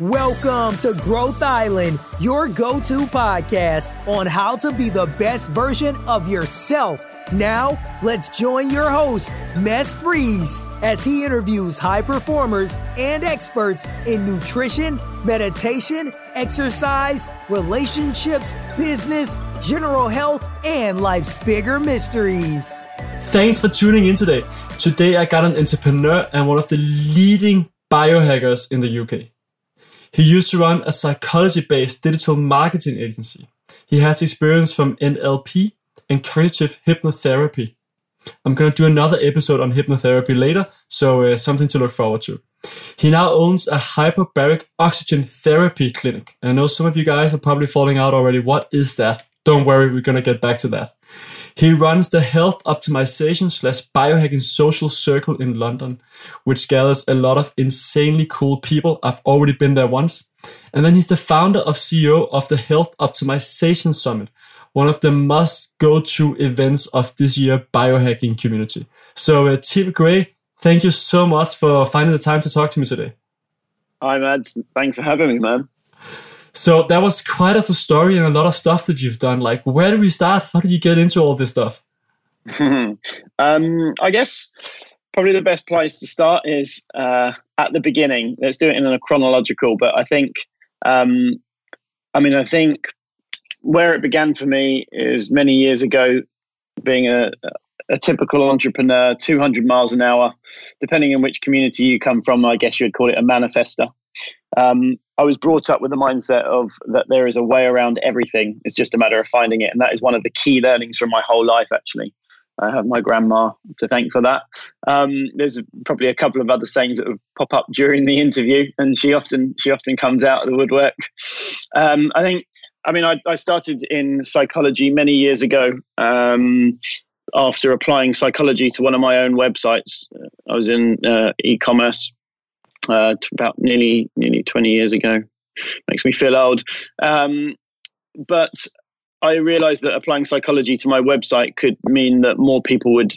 Welcome to Growth Island, your go to podcast on how to be the best version of yourself. Now, let's join your host, Mess Freeze, as he interviews high performers and experts in nutrition, meditation, exercise, relationships, business, general health, and life's bigger mysteries. Thanks for tuning in today. Today, I got an entrepreneur and one of the leading biohackers in the UK. He used to run a psychology based digital marketing agency. He has experience from NLP and cognitive hypnotherapy. I'm going to do another episode on hypnotherapy later, so uh, something to look forward to. He now owns a hyperbaric oxygen therapy clinic. I know some of you guys are probably falling out already. What is that? Don't worry, we're going to get back to that. He runs the health optimization slash biohacking social circle in London, which gathers a lot of insanely cool people. I've already been there once. And then he's the founder of CEO of the Health Optimization Summit, one of the must go to events of this year biohacking community. So, uh, Tim Gray, thank you so much for finding the time to talk to me today. Hi, Mads. Thanks for having me, man. So that was quite of a story and a lot of stuff that you've done. Like, where do we start? How did you get into all this stuff? um, I guess probably the best place to start is uh, at the beginning. Let's do it in a chronological, but I think, um, I mean, I think where it began for me is many years ago, being a, a typical entrepreneur, 200 miles an hour, depending on which community you come from, I guess you'd call it a manifester. Um, I was brought up with the mindset of that there is a way around everything. It's just a matter of finding it. And that is one of the key learnings from my whole life, actually. I have my grandma to thank for that. Um, there's probably a couple of other sayings that pop up during the interview, and she often she often comes out of the woodwork. Um, I think, I mean, I, I, started in psychology many years ago um, after applying psychology to one of my own websites. I was in uh, e-commerce uh, about nearly nearly 20 years ago. Makes me feel old. Um, but I realized that applying psychology to my website could mean that more people would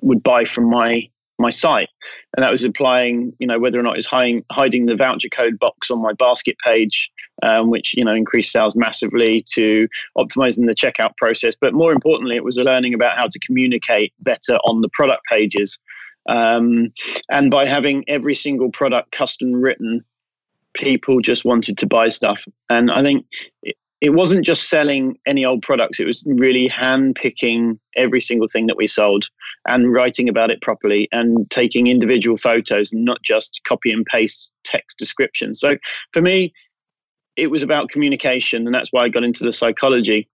would buy from my my site, and that was implying, you know, whether or not it's hiding, hiding the voucher code box on my basket page, um, which you know increased sales massively, to optimizing the checkout process. But more importantly, it was learning about how to communicate better on the product pages um, and by having every single product custom written, people just wanted to buy stuff. And I think it, it wasn't just selling any old products, it was really hand picking every single thing that we sold and writing about it properly and taking individual photos and not just copy and paste text descriptions. So for me, it was about communication, and that's why I got into the psychology.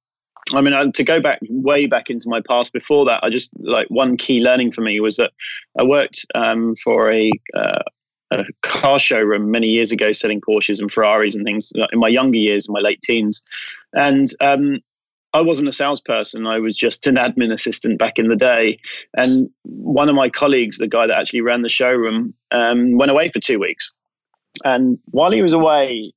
I mean, to go back way back into my past before that, I just like one key learning for me was that I worked um, for a, uh, a car showroom many years ago selling Porsches and Ferraris and things in my younger years, in my late teens. And um, I wasn't a salesperson. I was just an admin assistant back in the day. And one of my colleagues, the guy that actually ran the showroom, um, went away for two weeks. And while he was away,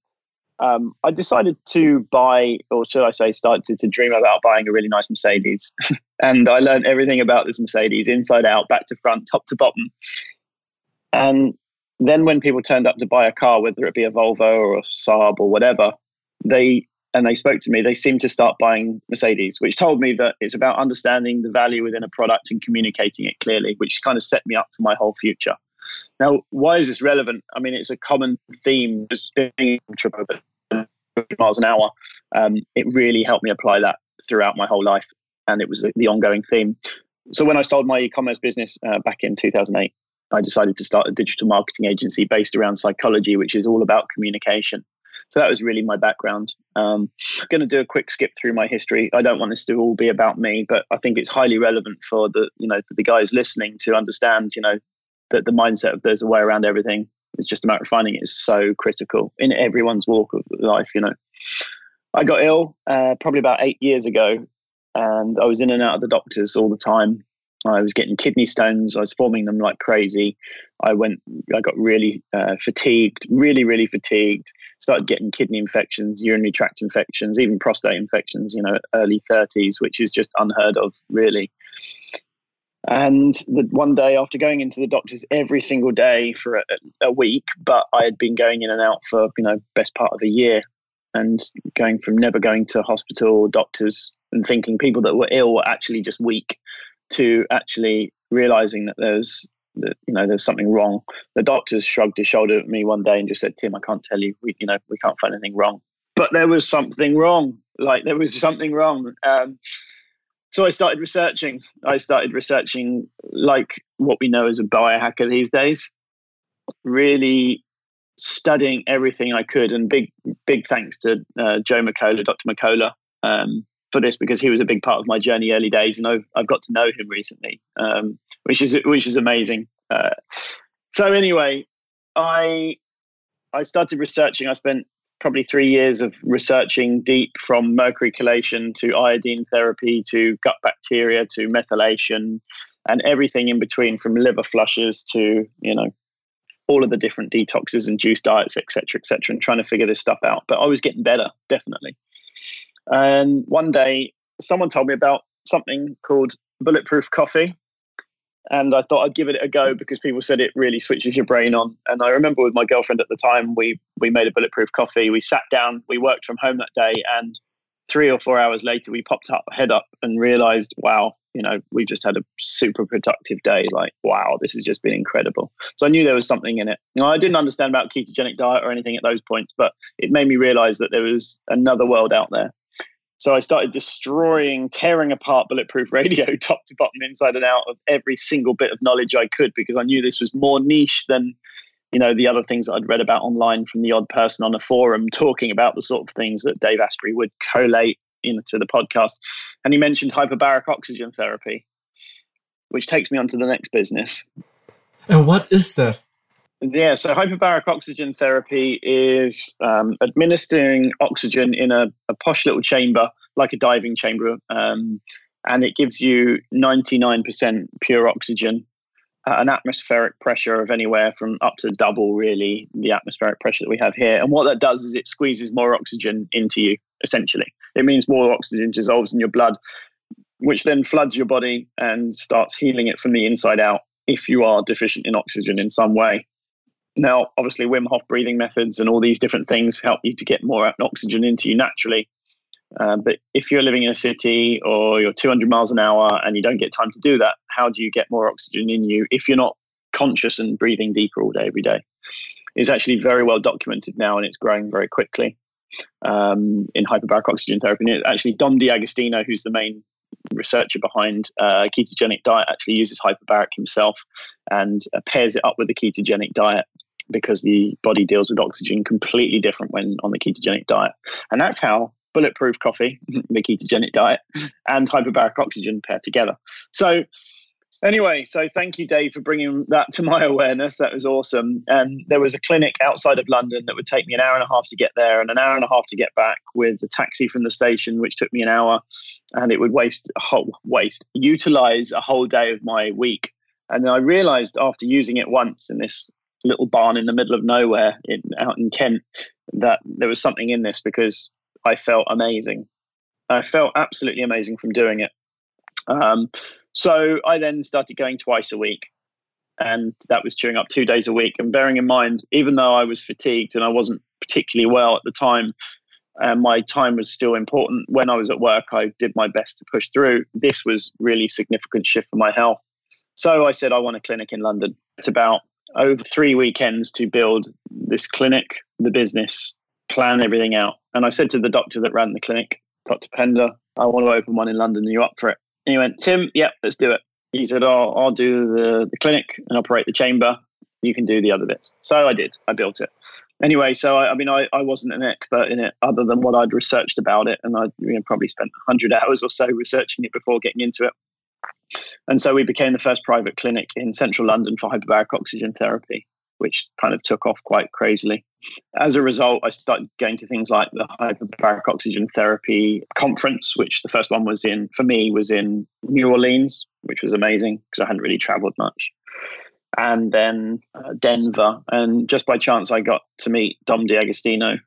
um, I decided to buy, or should I say, started to dream about buying a really nice Mercedes. and I learned everything about this Mercedes inside out, back to front, top to bottom. And then when people turned up to buy a car, whether it be a Volvo or a Saab or whatever, they and they spoke to me, they seemed to start buying Mercedes, which told me that it's about understanding the value within a product and communicating it clearly, which kind of set me up for my whole future. Now, why is this relevant? I mean, it's a common theme, being miles an hour. Um, it really helped me apply that throughout my whole life, and it was the, the ongoing theme. So when I sold my e-commerce business uh, back in 2008, I decided to start a digital marketing agency based around psychology, which is all about communication. So that was really my background. Um, I'm going to do a quick skip through my history. I don't want this to all be about me, but I think it's highly relevant for the you know for the guys listening to understand you know that the mindset of there's a way around everything it's just a matter of finding it is so critical in everyone's walk of life. You know, I got ill uh, probably about eight years ago, and I was in and out of the doctors all the time. I was getting kidney stones. I was forming them like crazy. I went. I got really uh, fatigued, really, really fatigued. Started getting kidney infections, urinary tract infections, even prostate infections. You know, early thirties, which is just unheard of, really. And the, one day after going into the doctors every single day for a, a, week, but I had been going in and out for, you know, best part of a year and going from never going to hospital, doctors, and thinking people that were ill were actually just weak to actually realizing that there's that you know there's something wrong. The doctors shrugged his shoulder at me one day and just said, "Tim, I can't tell you. We, you know, we can't find anything wrong." But there was something wrong. Like there was something wrong. Um, so I started researching. I started researching like what we know as a biohacker these days. Really studying everything I could, and big big thanks to uh, Joe McCullough, Dr. McCullough, um, for this because he was a big part of my journey early days, and I've I've got to know him recently, um, which is which is amazing. Uh, so anyway, I I started researching. I spent probably three years of researching deep from mercury chelation to iodine therapy to gut bacteria to methylation and everything in between from liver flushes to you know all of the different detoxes and juice diets etc etc and trying to figure this stuff out. But i was getting better definitely. And one day someone told me about something called bulletproof coffee and I thought I'd give it a go because people said it really switches your brain on. And I remember with my girlfriend at the time, we we made a bulletproof coffee. We sat down, we worked from home that day, and three or four hours later, we popped up head up and realized, wow, you know, we just had a super productive day. Like, wow, this has just been incredible. So I knew there was something in it. You know, I didn't understand about ketogenic diet or anything at those points, but it made me realize that there was another world out there. So I started destroying, tearing apart Bulletproof Radio top to bottom, inside and out of every single bit of knowledge I could because I knew this was more niche than you know the other things that I'd read about online from the odd person on a forum talking about the sort of things that Dave Asprey would collate into the podcast. And he mentioned hyperbaric oxygen therapy, which takes me on to the next business. And what is that? Yeah, so hyperbaric oxygen therapy is um, administering oxygen in a, a, posh little chamber, like a diving chamber, um, and it gives you 99% pure oxygen, uh, an atmospheric pressure of anywhere from up to double, really, the atmospheric pressure that we have here. And what that does is it squeezes more oxygen into you, essentially. It means more oxygen dissolves in your blood, which then floods your body and starts healing it from the inside out if you are deficient in oxygen in some way. Now, obviously, Wim Hof breathing methods and all these different things help you to get more oxygen into you naturally. Uh, but if you're living in a city or you're 200 miles an hour and you don't get time to do that, how do you get more oxygen in you if you're not conscious and breathing deeper all day, every day? It's actually very well documented now and it's growing very quickly um, in hyperbaric oxygen therapy. And it, actually, Dom D'Agostino, who's the main researcher behind uh, ketogenic diet, actually uses hyperbaric himself and uh, pairs it up with the ketogenic diet because the body deals with oxygen completely different when on the ketogenic diet. And that's how bulletproof coffee, the ketogenic diet, and hyperbaric oxygen pair together. So, anyway, so thank you, Dave, for bringing that to my awareness. That was awesome. And there was a clinic outside of London that would take me an hour and a half to get there and an hour and a half to get back with a taxi from the station, which took me an hour. And it would waste a whole waste, utilize a whole day of my week. And then I realized after using it once in this little barn in the middle of nowhere in, out in Kent that there was something in this because I felt amazing. I felt absolutely amazing from doing it. Um, so I then started going twice a week, and that was chewing up two days a week. And bearing in mind, even though I was fatigued and I wasn't particularly well at the time, and my time was still important. When I was at work, I did my best to push through. This was really significant shift for my health. So I said, I want a clinic in London. It's about over three weekends to build this clinic, the business, plan everything out. And I said to the doctor that ran the clinic, Dr. Pender, I want to open one in London. Are you up for it? And he went, Tim, yeah, let's do it. He said, oh, I'll do the, the clinic and operate the chamber. You can do the other bits. So I did. I built it. Anyway, so I, I mean, I, I wasn't an expert in it other than what I'd researched about it. And I you know, probably spent 100 hours or so researching it before getting into it. And so we became the first private clinic in central London for hyperbaric oxygen therapy, which kind of took off quite crazily. As a result, I started going to things like the hyperbaric oxygen therapy conference, which the first one was in, for me, was in New Orleans, which was amazing because I hadn't really traveled much. And then uh, Denver. And just by chance, I got to meet Dom D'Agostino,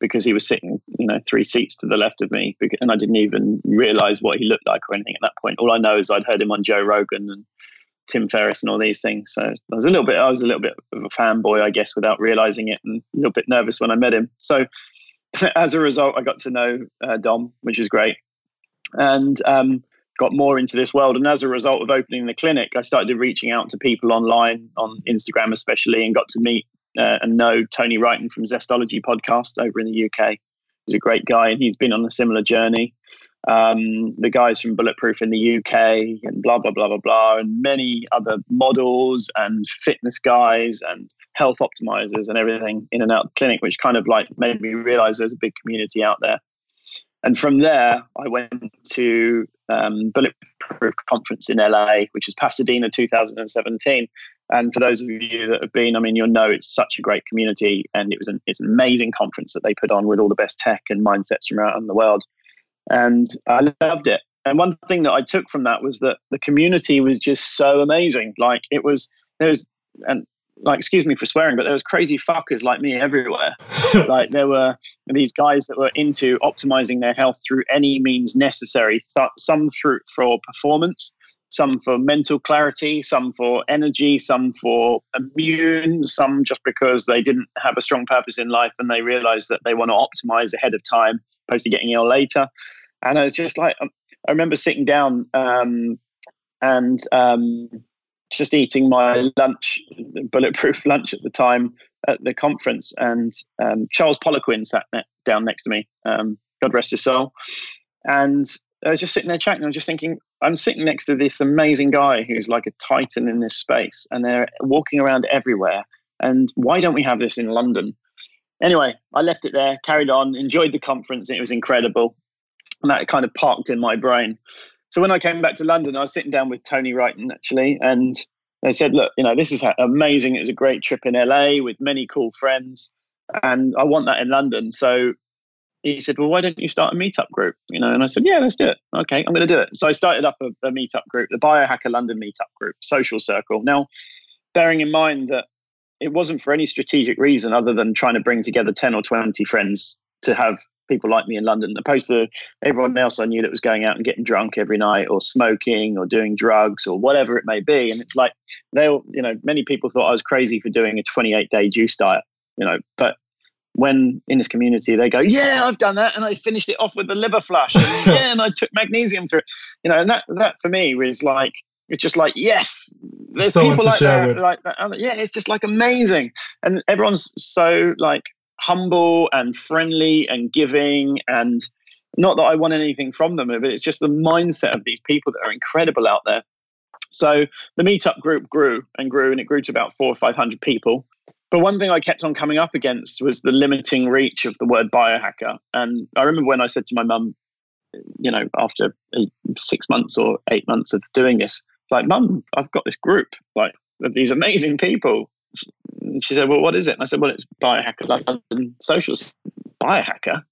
because he was sitting, you know, three seats to the left of me, and I didn't even realize what he looked like or anything at that point. All I know is I'd heard him on Joe Rogan and Tim Ferriss and all these things. So I was a little bit, I was a little bit of a fanboy, I guess, without realizing it, and a little bit nervous when I met him. So as a result, I got to know uh, Dom, which was great, and um, got more into this world. And as a result of opening the clinic, I started reaching out to people online, on Instagram especially, and got to meet uh, and know Tony Wrighton from Zestology podcast over in the UK. He's a great guy, and he's been on a similar journey. Um, the guys from Bulletproof in the UK, and blah blah blah blah blah, and many other models and fitness guys and health optimizers and everything in and out clinic, which kind of like made me realize there's a big community out there. And from there, I went to um, Bulletproof Conference in LA, which is Pasadena 2017. And for those of you that have been, I mean, you'll know it's such a great community, and it was an it's an amazing conference that they put on with all the best tech and mindsets from around the world, and I loved it. And one thing that I took from that was that the community was just so amazing. Like it was there was and like excuse me for swearing, but there was crazy fuckers like me everywhere. like there were these guys that were into optimizing their health through any means necessary. Some through for performance, some for mental clarity, some for energy, some for immune, some just because they didn't have a strong purpose in life and they realized that they want to optimize ahead of time, opposed to getting ill later. And I was just like, um, I remember sitting down um, and um, just eating my lunch, bulletproof lunch at the time at the conference, and um, Charles Poliquin sat ne- down next to me. Um, God rest his soul. And I was just sitting there chatting. I was just thinking, I'm sitting next to this amazing guy who's like a titan in this space, and they're walking around everywhere. And why don't we have this in London? Anyway, I left it there, carried on, enjoyed the conference, it was incredible. And that kind of parked in my brain. So when I came back to London, I was sitting down with Tony Wrighton actually, and they said, "Look, you know, this is amazing. It was a great trip in LA with many cool friends, and I want that in London. So he said, "Well, why don't you start a meetup group?" You know, and I said, "Yeah, let's do it. Okay, I'm going to do it." So I started up a, a meetup group, the Biohacker London Meetup Group, social circle. Now, bearing in mind that it wasn't for any strategic reason other than trying to bring together ten or twenty friends to have people like me in London, opposed to everyone else I knew that was going out and getting drunk every night or smoking or doing drugs or whatever it may be. And it's like they, you know, many people thought I was crazy for doing a 28 day juice diet, you know, but when in this community they go, yeah, I've done that, and I finished it off with the liver flush, and yeah, and I took magnesium through it, you know, and that that for me was like it's just like yes, there's people like that, like that. Yeah, it's just like amazing, and everyone's so like humble and friendly and giving and not that I want anything from them, but it's just the mindset of these people that are incredible out there. So the meetup group grew and grew, and it grew to about four or five hundred people. But one thing I kept on coming up against was the limiting reach of the word biohacker. And I remember when I said to my mum, you know, after six months or eight months of doing this, like, Mum, I've got this group, like, of these amazing people. she said, Well, what is it? And I said, Well, it's Biohacker London Socials. Biohacker?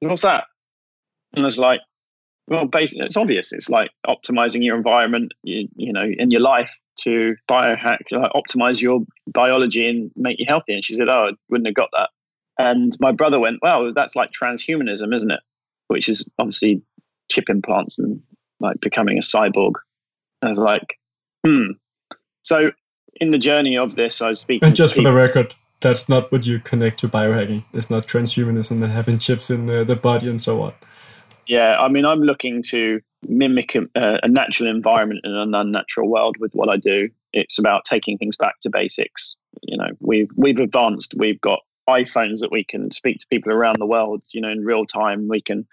What's that? And I was like, well, it's obvious. It's like optimizing your environment, you, you know, in your life to biohack, like optimize your biology and make you healthy. And she said, "Oh, I wouldn't have got that." And my brother went, "Well, that's like transhumanism, isn't it?" Which is obviously chip implants and like becoming a cyborg. I was like, "Hmm." So in the journey of this, I was speaking. And just for the record, that's not what you connect to biohacking. It's not transhumanism and having chips in the, the body and so on. Yeah, I mean, I'm looking to mimic um, a, a, natural environment in an unnatural world with what I do. It's about taking things back to basics. You know, we've we've advanced. We've got iPhones that we can speak to people around the world. You know, in real time. We can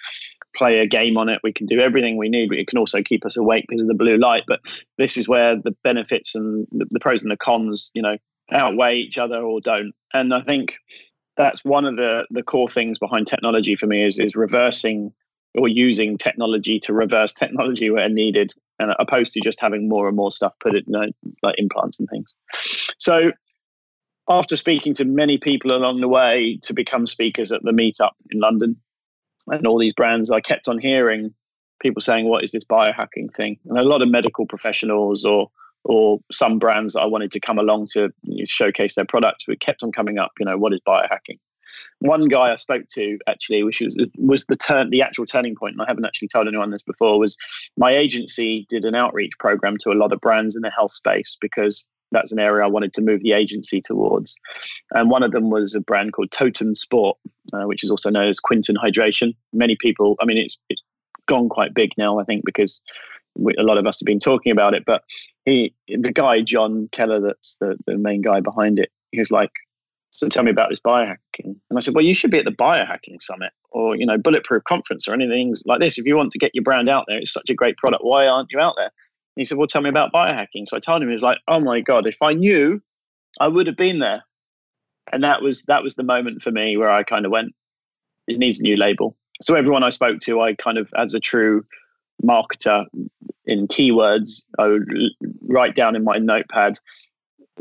play a game on it. We can do everything we need, but it can also keep us awake because of the blue light. But this is where the benefits and the pros and the cons, you know, outweigh each other or don't. And I think that's one of the the core things behind technology for me is is reversing or using technology to reverse technology where needed, and opposed to just having more and more stuff put in you know, like implants and things. So after speaking to many people along the way to become speakers at the meetup in London and all these brands, I kept on hearing people saying, "What is this biohacking thing?" And a lot of medical professionals or or some brands that I wanted to come along to showcase their products, but kept on coming up. You know, what is biohacking? One guy I spoke to actually, which was was the turn, the actual turning point, and I haven't actually told anyone this before. Was my agency did an outreach program to a lot of brands in the health space because that's an area I wanted to move the agency towards. And one of them was a brand called Totum Sport, uh, which is also known as Quinton Hydration. Many people, I mean, it's, it's gone quite big now, I think, because we, a lot of us have been talking about it. But he, the guy, John Keller, that's the, the main guy behind it, he was like, so tell me about this biohacking. And I said, well, you should be at the biohacking summit or, you know, bulletproof conference or anything like this. If you want to get your brand out there, it's such a great product. Why aren't you out there? he said, Well, tell me about biohacking. So I told him, he was like, Oh my God, if I knew, I would have been there. And that was that was the moment for me where I kind of went, it needs a new label. So everyone I spoke to, I kind of, as a true marketer in keywords, I would write down in my notepad,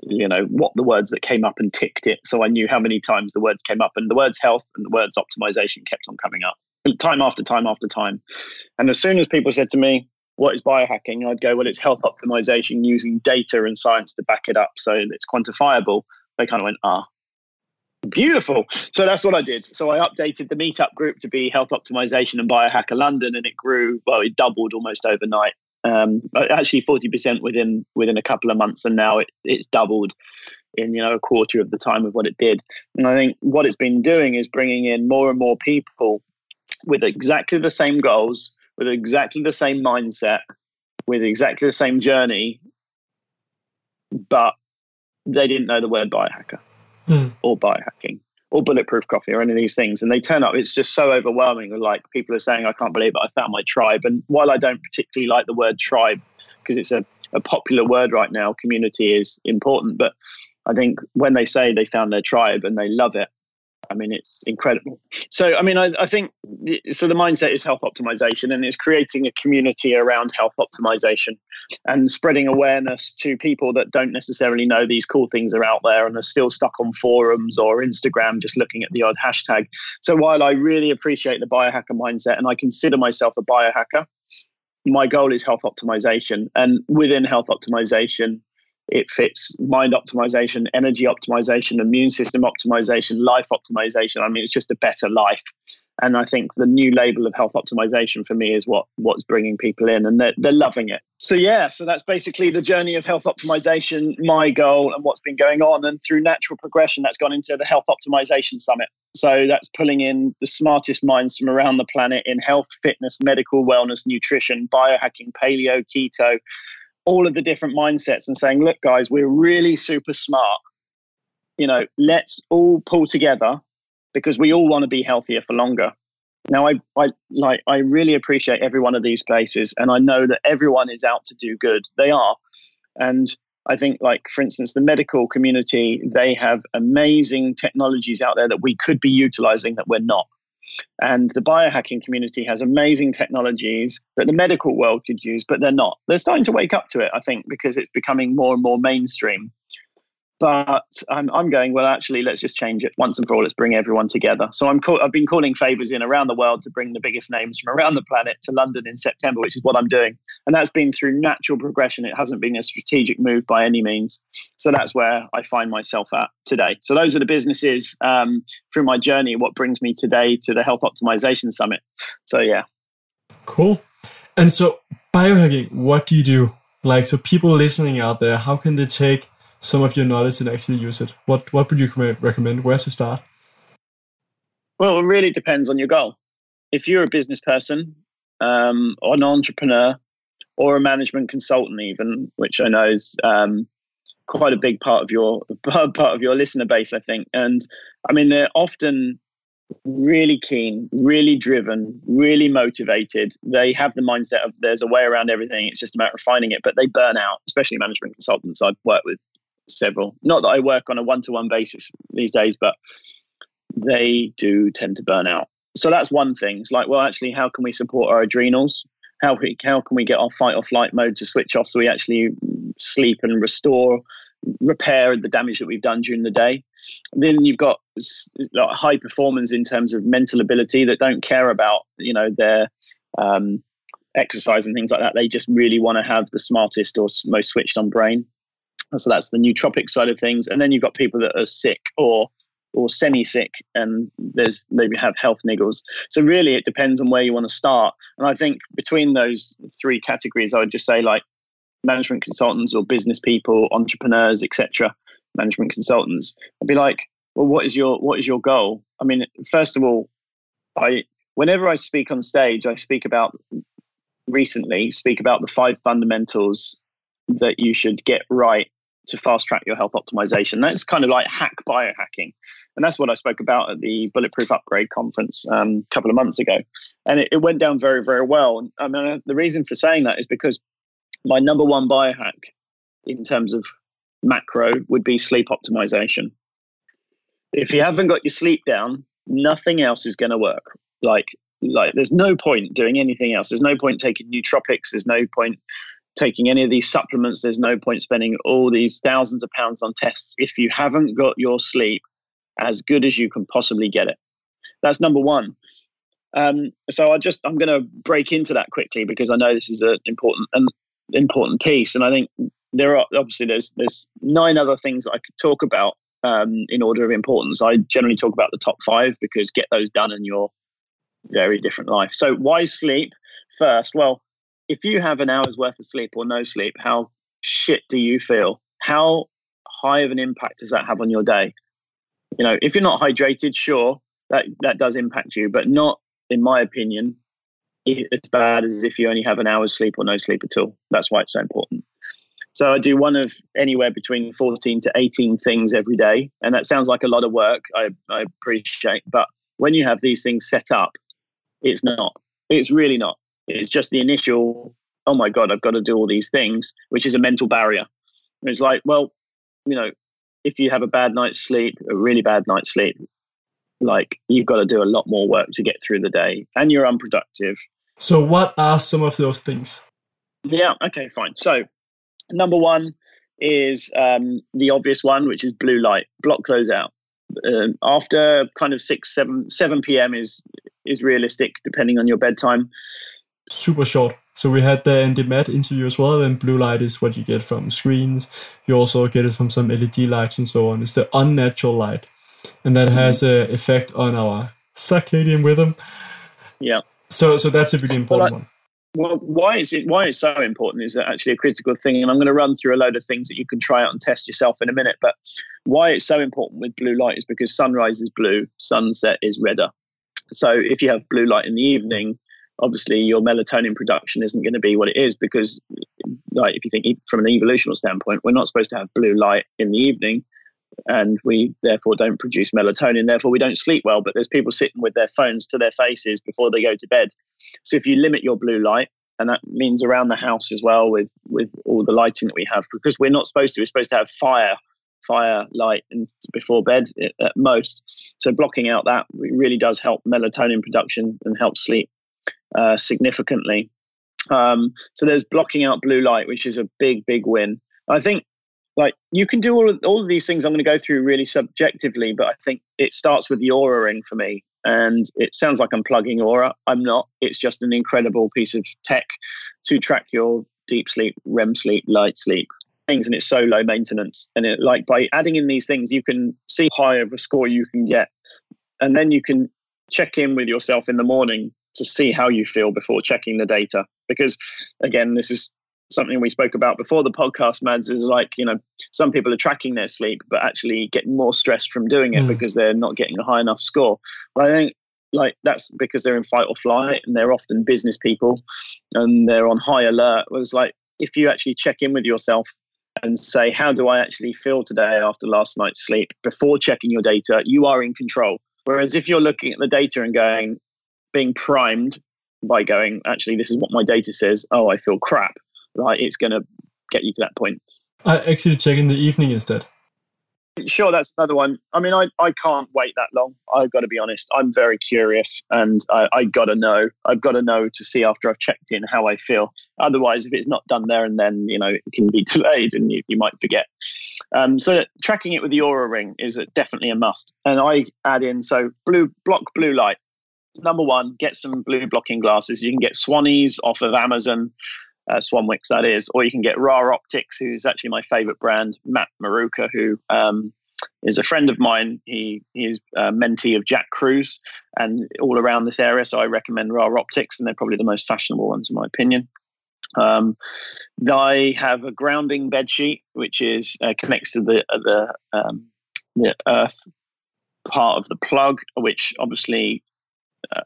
you know, what the words that came up and ticked it. So I knew how many times the words came up and the words health and the words optimization kept on coming up time after time after time. And as soon as people said to me, what is biohacking? I'd go, well, it's health optimization using data and science to back it up so it's quantifiable. They kind of went, ah, beautiful. So that's what I did. So I updated the meetup group to be health optimization and biohacker London, and it grew, well, it doubled almost overnight. Um, actually 40% within within a couple of months, and now it, it's doubled in you know a quarter of the time of what it did. And I think what it's been doing is bringing in more and more people with exactly the same goals with exactly the same mindset, with exactly the same journey, but they didn't know the word biohacker mm. or biohacking or bulletproof coffee or any of these things. And they turn up, it's just so overwhelming. Like people are saying, I can't believe it, I found my tribe. And while I don't particularly like the word tribe, because it's a, a popular word right now, community is important. But I think when they say they found their tribe and they love it, I mean, it's incredible. So, I mean, I, I, think so. The mindset is health optimization, and it's creating a community around health optimization and spreading awareness to people that don't necessarily know these cool things are out there and are still stuck on forums or Instagram just looking at the odd hashtag. So, while I really appreciate the biohacker mindset and I consider myself a biohacker, my goal is health optimization. And within health optimization, it fits mind optimization, energy optimization, immune system optimization, life optimization. I mean, it's just a better life. And I think the new label of health optimization for me is what what's bringing people in, and they're, they're loving it. So yeah, so that's basically the journey of health optimization, my goal, and what's been going on. And through natural progression, that's gone into the Health Optimization Summit. So that's pulling in the smartest minds from around the planet in health, fitness, medical, wellness, nutrition, biohacking, paleo, keto, all of the different mindsets and saying, look, guys, we're really super smart. You know, let's all pull together because we all want to be healthier for longer. Now, I, I like I really appreciate every one of these places, and I know that everyone is out to do good. They are, and I think, like for instance, the medical community, they have amazing technologies out there that we could be utilizing that we're not. And the biohacking community has amazing technologies that the medical world could use, but they're not. They're starting to wake up to it, I think, because it's becoming more and more mainstream. But I'm, I'm going, well, actually, let's just change it once and for all. Let's bring everyone together. So I'm call, I've been calling favors in around the world to bring the biggest names from around the planet to London in September, which is what I'm doing. And that's been through natural progression. It hasn't been a strategic move by any means. So that's where I find myself at today. So those are the businesses um, through my journey, what brings me today to the Health Optimization Summit. So, yeah. Cool. And so, biohacking, what do you do? Like, so people listening out there, how can they take some of your knowledge and actually use it? What what would you recommend? Where to start? Well, it really depends on your goal. If you're a business person um, or an entrepreneur or a management consultant, even which I know is um, quite a big part of your part of your listener base, I think. And I mean, they're often really keen, really driven, really motivated. They have the mindset of there's a way around everything. It's just about refining it, but they burn out, especially management consultants I've worked with several. Not that I work on a one to one basis these days, but they do tend to burn out. So that's one thing. It's like, well, actually, how can we support our adrenals? How, we, how can we get our fight or flight mode to switch off so we actually sleep and restore, repair the damage that we've done during the day? then you've got high performers in terms of mental ability that don't care about, you know, their um, exercise and things like that. They just really want to have the smartest or most switched on brain. So that's the nootropic side of things. And then you've got people that are sick or or semi sick and there's maybe have health niggles. So really it depends on where you want to start. And I think between those three categories, I would just say like management consultants or business people, entrepreneurs, etc. Management consultants. I'd be like, well, what is your what is your goal? I mean, first of all, I whenever I speak on stage, I speak about recently speak about the five fundamentals that you should get right to fast track your health optimization. That's kind of like hack biohacking. And that's what I spoke about at the Bulletproof Upgrade conference um, a couple of months ago. And it, it, went down very, very well. I mean, the reason for saying that is because my number one biohack in terms of macro would be sleep optimization. If you haven't got your sleep down, nothing else is going to work. Like, like there's no point doing anything else. There's no point taking nootropics. There's no point taking any of these supplements. There's no point spending all these thousands of pounds on tests if you haven't got your sleep as good as you can possibly get it. That's number one. Um, so I just I'm going to break into that quickly because I know this is an important an important piece, and I think there are obviously there's there's nine other things I could talk about um, in order of importance. I generally talk about the top five because get those done in your very different life. So why sleep first? Well, if you have an hour's worth of sleep or no sleep, how shit do you feel? How high of an impact does that have on your day? You know, if you're not hydrated, sure, that that does impact you, but not, in my opinion, as bad as if you only have an hour's sleep or no sleep at all. That's why it's so important. So I do one of anywhere between 14 to 18 things every day. And that sounds like a lot of work. I, I appreciate. But when you have these things set up, it's not. It's really not. It's just the initial, oh my God, I've got to do all these things, which is a mental barrier. It's like, well, you know, if you have a bad night's sleep, a really bad night's sleep, like you've got to do a lot more work to get through the day and you're unproductive. So, what are some of those things? Yeah, okay, fine. So, number one is um, the obvious one, which is blue light. Block those out. Um, after kind of 6, 7, 7 p.m. is is realistic depending on your bedtime super short. So we had the Andy Matt interview as well, and blue light is what you get from screens. You also get it from some LED lights and so on. It's the unnatural light, and that has an effect on our circadian rhythm. Yeah. So so that's a really important well, I, one. Well, why is it why it's so important is that actually a critical thing, and I'm going to run through a load of things that you can try out and test yourself in a minute. But why it's so important with blue light is because sunrise is blue, sunset is redder. So if you have blue light in the evening, obviously your melatonin production isn't going to be what it is because like if you think from an evolutional standpoint we're not supposed to have blue light in the evening and we therefore don't produce melatonin therefore we don't sleep well but there's people sitting with their phones to their faces before they go to bed. So if you limit your blue light and that means around the house as well with with all the lighting that we have because we're not supposed to we're supposed to have fire fire light and before bed at most. So blocking out that really does help melatonin production and help sleep uh, significantly. Um, so there's blocking out blue light, which is a big, big win. I think like you can do all of, all of these things I'm going to go through really subjectively, but I think it starts with the Oura ring for me. And it sounds like I'm plugging Oura. I'm not. It's just an incredible piece of tech to track your deep sleep, REM sleep, light sleep things, and it's so low maintenance. And it, like by adding in these things, you can see how high of a score you can get, and then you can check in with yourself in the morning to see how you feel before checking the data. Because again, this is something we spoke about before the podcast, Mads, is like, you know, some people are tracking their sleep, but actually getting more stressed from doing it mm. because they're not getting a high enough score. But I think like that's because they're in fight or flight and they're often business people and they're on high alert. It was like if you actually check in with yourself and say, how do I actually feel today after last night's sleep before checking your data, you are in control. Whereas if you're looking at the data and going, being primed by going, actually, this is what my data says. Oh, I feel crap. Right, it's going to get you to that point. I actually check in the evening instead. Sure, that's another one. I mean, I, I can't wait that long. I've got to be honest. I'm very curious and I, I got to know. I've got to know to see after I've checked in how I feel. Otherwise, if it's not done there and then, you know, it can be delayed and you, you might forget. Um, so tracking it with the Oura ring is definitely a must. And I add in, so blue block blue light number one, get some blue blocking glasses. You can get Swannies off of Amazon, uh, Swanwicks that is, or you can get Ra Optics, who's actually my favorite brand, Matt Maroon, who um, is a friend of mine. He he is a mentee of Jack Kruse and all around this area. So I recommend Ra Optics, and they're probably the most fashionable ones in my opinion. Um, I have a grounding bed sheet, which is uh, connects to the uh, the um, the earth part of the plug, which obviously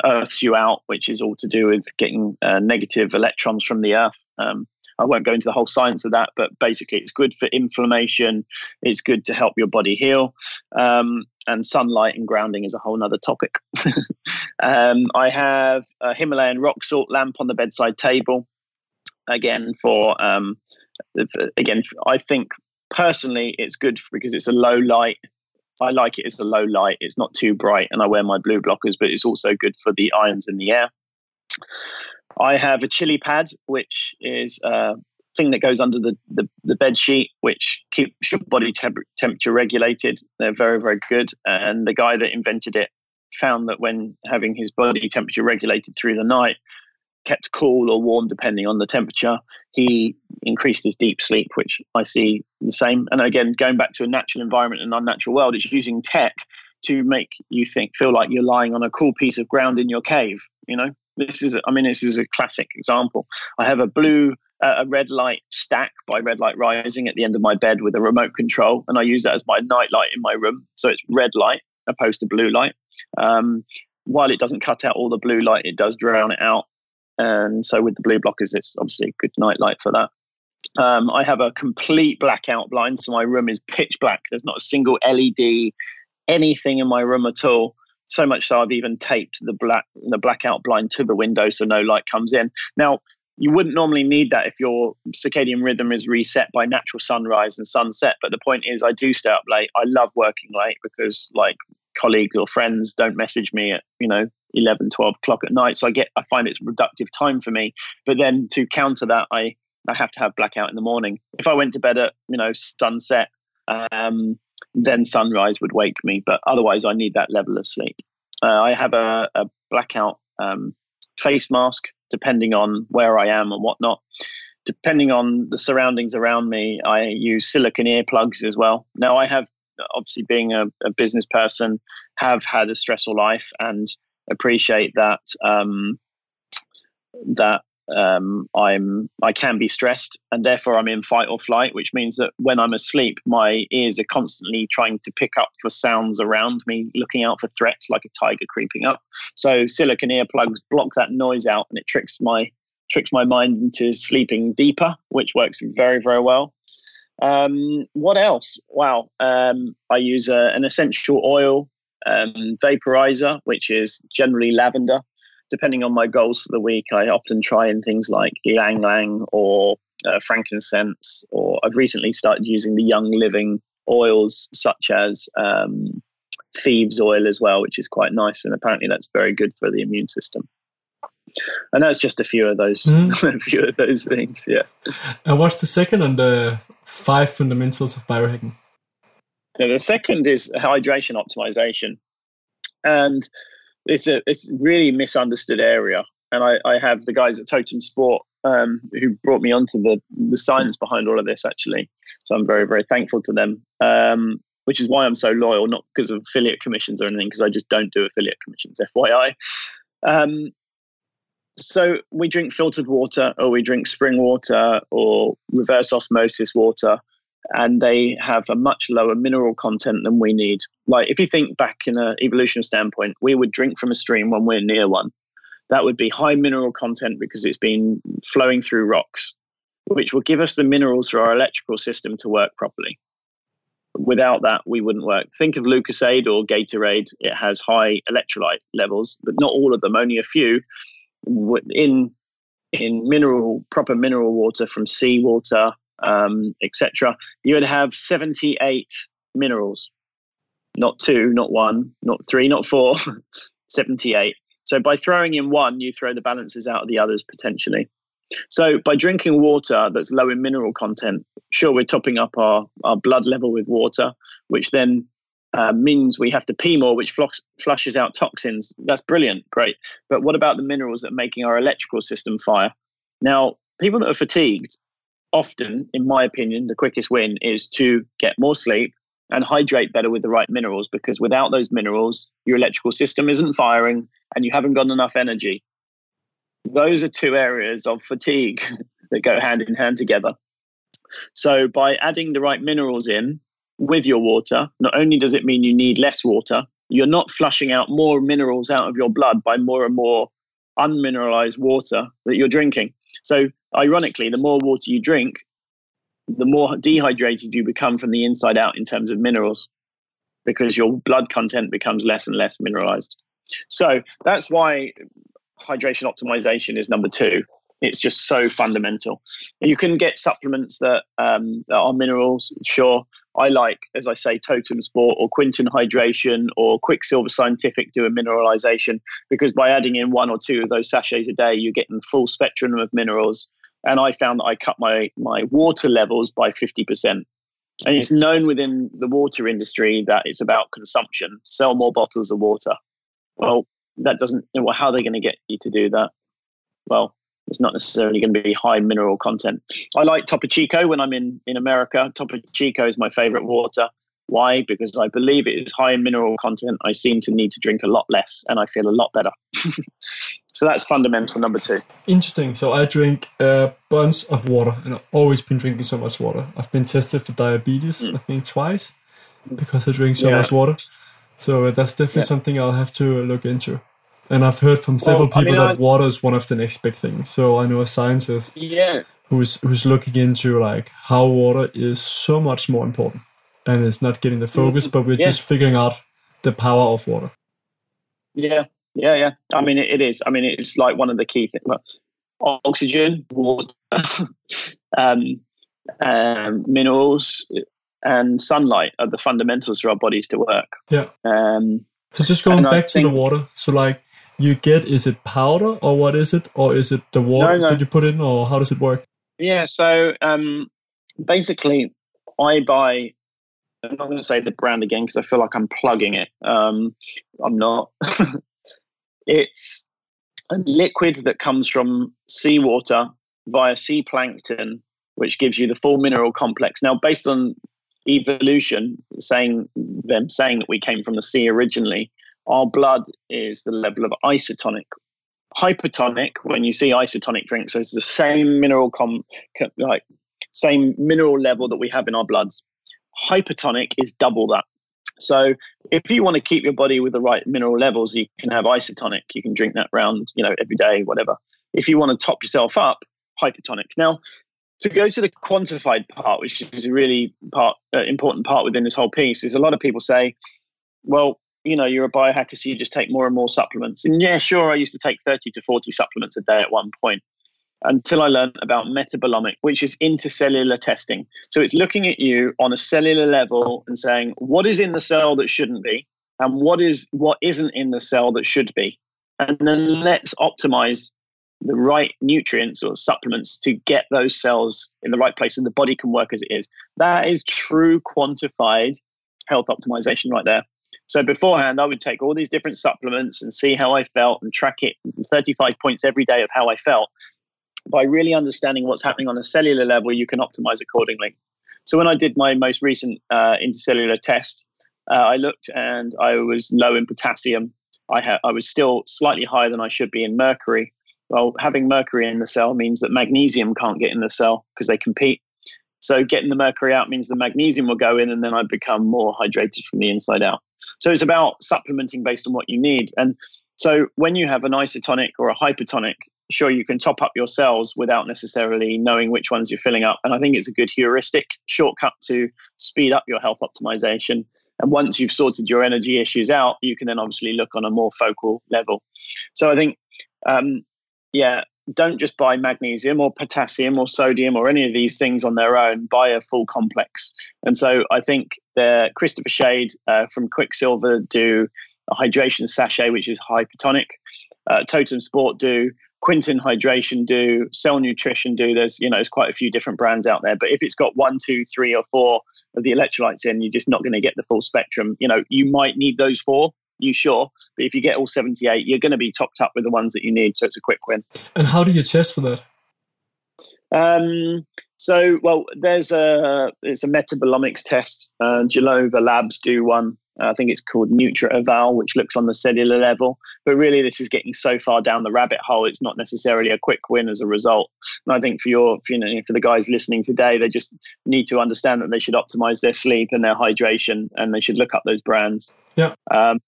earths you out, which is all to do with getting uh, negative electrons from the earth. Um, I won't go into the whole science of that, but basically, it's good for inflammation. It's good to help your body heal. Um, and sunlight and grounding is a whole other topic. um, I have a Himalayan rock salt lamp on the bedside table. Again, for um, again, I think personally it's good because it's a low light. I like it as a low light. It's not too bright, and I wear my blue blockers, but it's also good for the ions in the air. I have a chili pad, which is a thing that goes under the, the, the bed sheet, which keeps your body temp- temperature regulated. They're very, very good. And the guy that invented it found that when having his body temperature regulated through the night, kept cool or warm depending on the temperature, he increased his deep sleep, which I see the same. And again, going back to a natural environment and unnatural world, it's using tech to make you think feel like you're lying on a cool piece of ground in your cave, you know? This is, I mean, this is a classic example. I have a blue, a red light stack by Red Light Rising at the end of my bed with a remote control, and I use that as my night light in my room. So it's red light opposed to blue light. Um, while it doesn't cut out all the blue light, it does drown it out. And so with the blue blockers, it's obviously a good night light for that. Um, I have a complete blackout blind, so my room is pitch black. There's not a single LED, anything in my room at all. So much so I've even taped the black the blackout blind to the window so no light comes in. Now you wouldn't normally need that if your circadian rhythm is reset by natural sunrise and sunset. But the point is, I do stay up late. I love working late because, like, colleagues or friends don't message me at you know 11 12 o'clock at night so i get i find it's productive time for me but then to counter that i i have to have blackout in the morning if i went to bed at you know sunset um, then sunrise would wake me. But otherwise, I need that level of sleep. Uh, I have a, a blackout um, face mask, depending on where I am and whatnot. Depending on the surroundings around me, I use silicon earplugs as well. Now, I have obviously being a, a business person, have had a stressful life and appreciate that um, that um, I'm I can be stressed, and therefore I'm in fight or flight, which means that when I'm asleep, my ears are constantly trying to pick up for sounds around me, looking out for threats like a tiger creeping up. So silicon earplugs block that noise out, and it tricks my tricks my mind into sleeping deeper, which works very very well. Um, what else? Wow, um, I use a, an essential oil um, vaporizer, which is generally lavender depending on my goals for the week, I often try in things like ylang ylang or uh, frankincense, or I've recently started using the Young Living oils such as um, thieves oil as well, which is quite nice, and apparently that's very good for the immune system. And that's just a few of those, mm. a few of those things. Yeah. And what's the second and the five fundamentals of biohacking? Yeah, the second is hydration optimization, and it's a it's really misunderstood area. And I, I have the guys at Totum Sport um, who brought me onto the the science behind all of this actually. So I'm very very thankful to them. Um, which is why I'm so loyal, not because of affiliate commissions or anything, because I just don't do affiliate commissions, FYI. Um, so we drink filtered water, or we drink spring water, or reverse osmosis water, and they have a much lower mineral content than we need. Like if you think back in an evolutionary standpoint, we would drink from a stream when we're near one. That would be high mineral content because it's been flowing through rocks, which will give us the minerals for our electrical system to work properly. Without that, we wouldn't work. Think of Lucozade or Gatorade. It has high electrolyte levels, but not all of them, only a few. In in mineral proper mineral water from seawater, um, etc., you would have 78 minerals, not two, not one, not three, not four, 78. So by throwing in one, you throw the balances out of the others potentially. So by drinking water that's low in mineral content, sure, we're topping up our, our blood level with water, which then uh, means we have to pee more, which flush, flushes out toxins. That's brilliant, great. But what about the minerals that are making our electrical system fire? Now, people that are fatigued often, in my opinion, the quickest win is to get more sleep, and hydrate better with the right minerals because without those minerals, your electrical system isn't firing and you haven't got enough energy. Those are two areas of fatigue that go hand in hand together. So, by adding the right minerals in with your water, not only does it mean you need less water, you're not flushing out more minerals out of your blood by more and more unmineralized water that you're drinking. So, ironically, the more water you drink, the more dehydrated you become from the inside out in terms of minerals because your blood content becomes less and less mineralized. So, that's why hydration optimization is number two. It's just so fundamental. You can get supplements that, um, that are minerals, sure. I like, as I say, Totum Sport or Quinton Hydration or Quicksilver Scientific do a mineralization because by adding in one or two of those sachets a day, you're getting the full spectrum of minerals. And I found that I cut my, my water levels by 50%. And it's known within the water industry that it's about consumption. Sell more bottles of water. Well, that doesn't, well, how are they going to get you to do that? Well, it's not necessarily going to be high mineral content. I like Topo Chico when I'm in, in America. Topo Chico is my favorite water. Why? Because I believe it is high in mineral content. I seem to need to drink a lot less and I feel a lot better. so that's fundamental number two. Interesting. So I drink a bunch of water and I've always been drinking so much water. I've been tested for diabetes, mm. I think, twice because I drink so yeah. much water. So that's definitely yeah. something I'll have to look into. And I've heard from several well, people I mean, that I, water is one of the next big things. So I know a scientist yeah. who's who's looking into like how water is so much more important and it's not getting the focus, but we're yeah. just figuring out the power of water. Yeah, yeah, yeah. I mean, it, it is. I mean, it's like one of the key things. Oxygen, water, um, um, minerals, and sunlight are the fundamentals for our bodies to work. Yeah. Um, so just going back to the water. So like you get, is it powder or what is it, or is it the water no, no. that you put in, or how does it work? Yeah. So um, basically, I buy I'm not going to say the brand again because I feel like I'm plugging it. Um, I'm not. it's a liquid that comes from seawater via sea plankton, which gives you the full mineral complex. Now, based on evolution, saying them saying that we came from the sea originally, our blood is the level of isotonic. Hypertonic, when you see isotonic drinks, so it's the same mineral com, like same mineral level that we have in our bloods hypertonic is double that. So if you want to keep your body with the right mineral levels, you can have isotonic. You can drink that round, you know, every day, whatever. If you want to top yourself up, hypertonic. Now, to go to the quantified part, which is a really part uh, important part within this whole piece, is a lot of people say, well, you know, you're a biohacker, so you just take more and more supplements. And yeah, sure, I used to take 30 to 40 supplements a day at one point until I learned about metabolomic, which is intercellular testing. So it's looking at you on a cellular level and saying what is in the cell that shouldn't be, and what is what isn't in the cell that should be, and then let's optimize the right nutrients or supplements to get those cells in the right place and the body can work as it is. That is true quantified health optimization right there. So beforehand, I would take all these different supplements and see how I felt and track it 35 points every day of how I felt by really understanding what's happening on a cellular level, you can optimize accordingly. So when I did my most recent uh, intercellular test, uh, I looked and I was low in potassium. I had I was still slightly higher than I should be in mercury. Well, having mercury in the cell means that magnesium can't get in the cell because they compete. So getting the mercury out means the magnesium will go in, and then I become more hydrated from the inside out. So it's about supplementing based on what you need. And so when you have an isotonic or a hypertonic, sure you can top up your cells without necessarily knowing which ones you're filling up. And I think it's a good heuristic shortcut to speed up your health optimization. And once you've sorted your energy issues out, you can then obviously look on a more focal level. So I think, um, yeah, don't just buy magnesium or potassium or sodium or any of these things on their own. Buy a full complex. And so I think the Christopher Shade uh, from Quicksilver do a hydration sachet, which is hypertonic. Uh, Totum Sport do Quinton Hydration do, Cell Nutrition do. There's you know there's quite a few different brands out there, but if it's got one, two, three, or four of the electrolytes in, you're just not going to get the full spectrum. You know you might need those four, you sure, but if you get all 78, you're going to be topped up with the ones that you need. So it's a quick win. And how do you test for that? Um, So, well, there's a it's a metabolomics test. Uh, Genova Labs do one. I think it's called NutrEval, which looks on the cellular level. But really, this is getting so far down the rabbit hole. It's not necessarily a quick win as a result. And I think for your, for, you know, for the guys listening today, they just need to understand that they should optimize their sleep and their hydration, and they should look up those brands. Yeah. Um,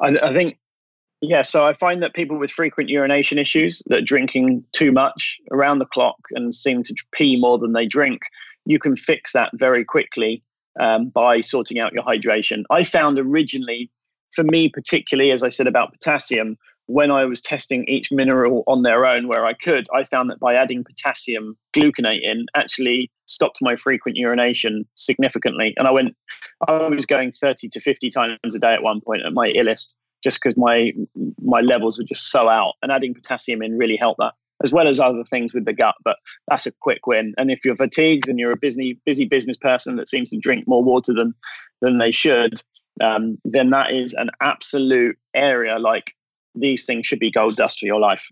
I, I think yeah, so I find that people with frequent urination issues that are drinking too much around the clock and seem to pee more than they drink, you can fix that very quickly um, by sorting out your hydration. I found originally, for me particularly, as I said about potassium, when I was testing each mineral on their own where I could, I found that by adding potassium gluconate in actually stopped my frequent urination significantly. And I went, I was going 30 to 50 times a day at one point at my illest just because my my levels were just so out. And adding potassium in really helped that, as well as other things with the gut. But that's a quick win. And if you're fatigued and you're a busy busy business person that seems to drink more water than than they should, um, then that is an absolute area like these things should be gold dust for your life.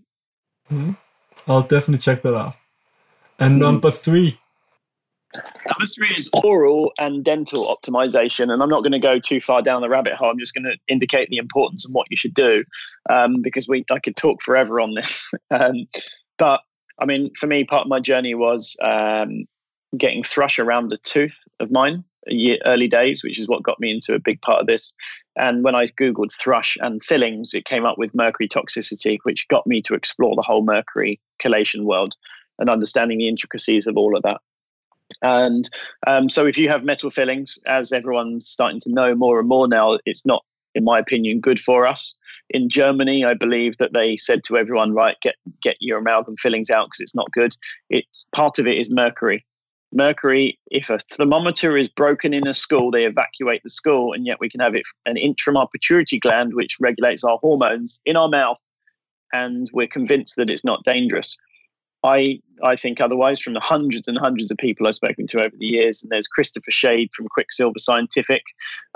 Mm-hmm. I'll definitely check that out. And mm-hmm. number three, Number three is oral and dental optimization. And I'm not going to go too far down the rabbit hole. I'm just going to indicate the importance and what you should do um, because we I could talk forever on this. um, but I mean, for me, part of my journey was um, getting thrush around the tooth of mine year, early days, which is what got me into a big part of this. And when I Googled thrush and fillings, it came up with mercury toxicity, which got me to explore the whole mercury chelation world and understanding the intricacies of all of that. And um, so, if you have metal fillings, as everyone's starting to know more and more now, it's not, in my opinion, good for us. In Germany, I believe that they said to everyone, right, get get your amalgam fillings out because it's not good. It's part of it is mercury. Mercury, if a thermometer is broken in a school, they evacuate the school, and yet we can have it an intramural pituitary gland, which regulates our hormones in our mouth, and we're convinced that it's not dangerous. I I think otherwise from the hundreds and hundreds of people I've spoken to over the years. And there's Christopher Shade from Quicksilver Scientific,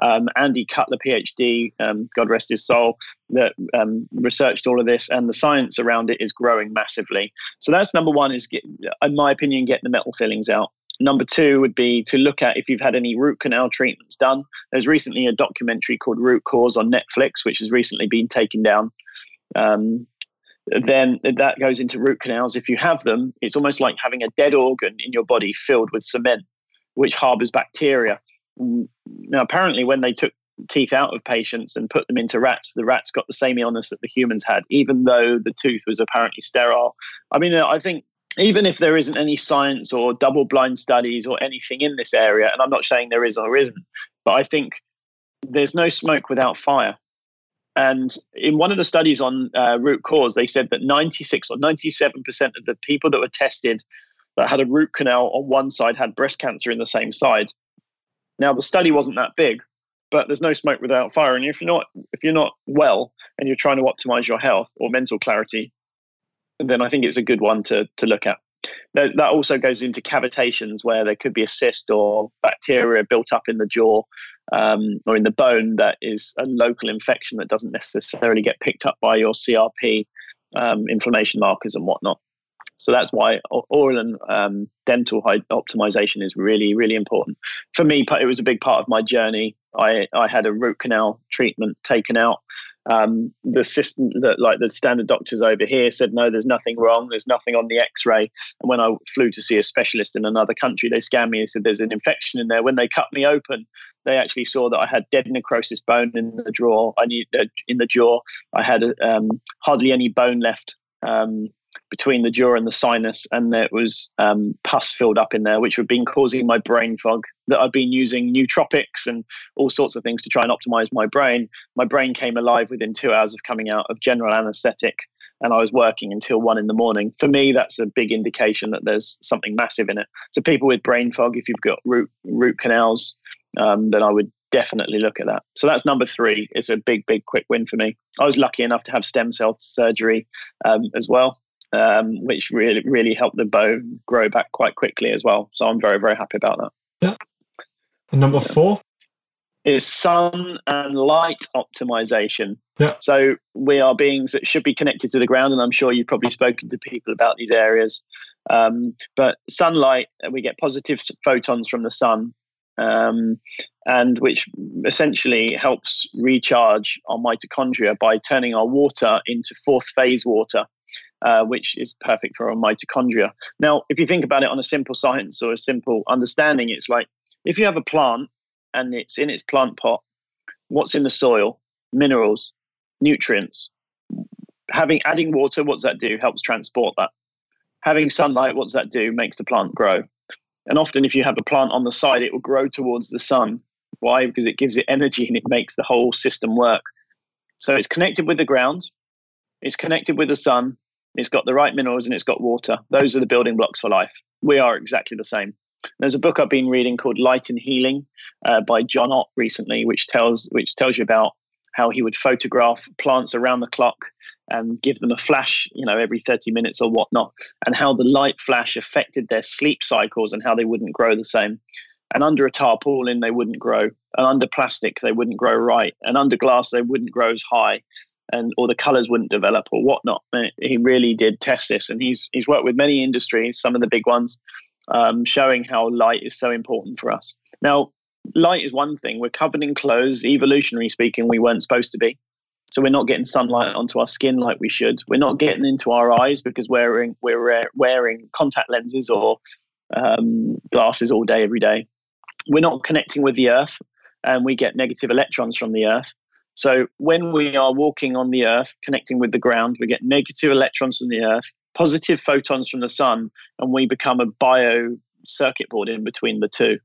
um, Andy Cutler, PhD, um, God rest his soul, that um, researched all of this, and the science around it is growing massively. So that's number one. Is get, in my opinion, get the metal fillings out. Number two would be to look at if you've had any root canal treatments done. There's recently a documentary called Root Cause on Netflix, which has recently been taken down. Um, then that goes into root canals. If you have them, it's almost like having a dead organ in your body filled with cement, which harbors bacteria. Now, apparently, when they took teeth out of patients and put them into rats, the rats got the same illness that the humans had, even though the tooth was apparently sterile. I mean, I think even if there isn't any science or double blind studies or anything in this area, and I'm not saying there is or isn't, but I think there's no smoke without fire. And in one of the studies on uh, root cause, they said that 96 or 97% of the people that were tested that had a root canal on one side had breast cancer in the same side. Now the study wasn't that big, but there's no smoke without fire. And if you're not if you're not well and you're trying to optimize your health or mental clarity, then I think it's a good one to to look at. That, that also goes into cavitations where there could be a cyst or bacteria built up in the jaw um, or in the bone that is a local infection that doesn't necessarily get picked up by your CRP um, inflammation markers and whatnot. So that's why oral and um, dental optimization is really, really important. For me, it was a big part of my journey. I, I had a root canal treatment taken out um, the system that like the standard doctors over here said no there's nothing wrong. There's nothing on the x-ray. And when i flew to see a specialist in another country they scanned me and said there's an infection in there. When they cut me open they actually saw that i had dead necrosis bone in the jaw i need uh, in the jaw. I had um, hardly any bone left um, between the jaw and the sinus, and there was um, pus filled up in there, which had been causing my brain fog. That I'd been using nootropics and all sorts of things to try and optimize my brain. My brain came alive within two hours of coming out of general anesthetic, and I was working until one in the morning. For me, that's a big indication that there's something massive in it. So, people with brain fog, if you've got root root canals, um, then I would definitely look at that. So that's number three. It's a big, big, quick win for me. I was lucky enough to have stem cell surgery um, as well um, which really really helped the bone grow back quite quickly as well. So I'm very very happy about that. Yeah. And number four is sun and light optimization. Yeah. So we are beings that should be connected to the ground, and I'm sure you've probably spoken to people about these areas. Um, but sunlight, we get positive photons from the sun, um, and which essentially helps recharge our mitochondria by turning our water into fourth phase water. Uh, which is perfect for our mitochondria. Now, if you think about it on a simple science or a simple understanding, it's like if you have a plant and it's in its plant pot, what's in the soil? Minerals, nutrients. Having adding water, what's that do? Helps transport that. Having sunlight, what's that do? Makes the plant grow. And often, if you have a plant on the side, it will grow towards the sun. Why? Because it gives it energy and it makes the whole system work. So it's connected with the ground, it's connected with the sun, it's got the right minerals, and it's got water. Those are the building blocks for life. We are exactly the same. There's a book I've been reading called Light and Healing uh, by John Ott recently, which tells which tells you about how he would photograph plants around the clock and give them a flash, you know, every 30 minutes or whatnot, and how the light flash affected their sleep cycles and how they wouldn't grow the same. And under a tarpaulin, they wouldn't grow. And under plastic, they wouldn't grow right. And under glass, they wouldn't grow as high. And or the colors wouldn't develop or whatnot. He really did test this, and he's he's worked with many industries, some of the big ones, um, showing how light is so important for us. Now, light is one thing. We're covered in clothes. Evolutionary speaking, we weren't supposed to be. So we're not getting sunlight onto our skin like we should. We're not getting into our eyes because we're wearing we're wearing contact lenses or um, glasses all day every day. We're not connecting with the earth, and we get negative electrons from the earth. So when we are walking on the earth, connecting with the ground, we get negative electrons from the earth, positive photons from the sun, and we become a bio circuit board in between the two.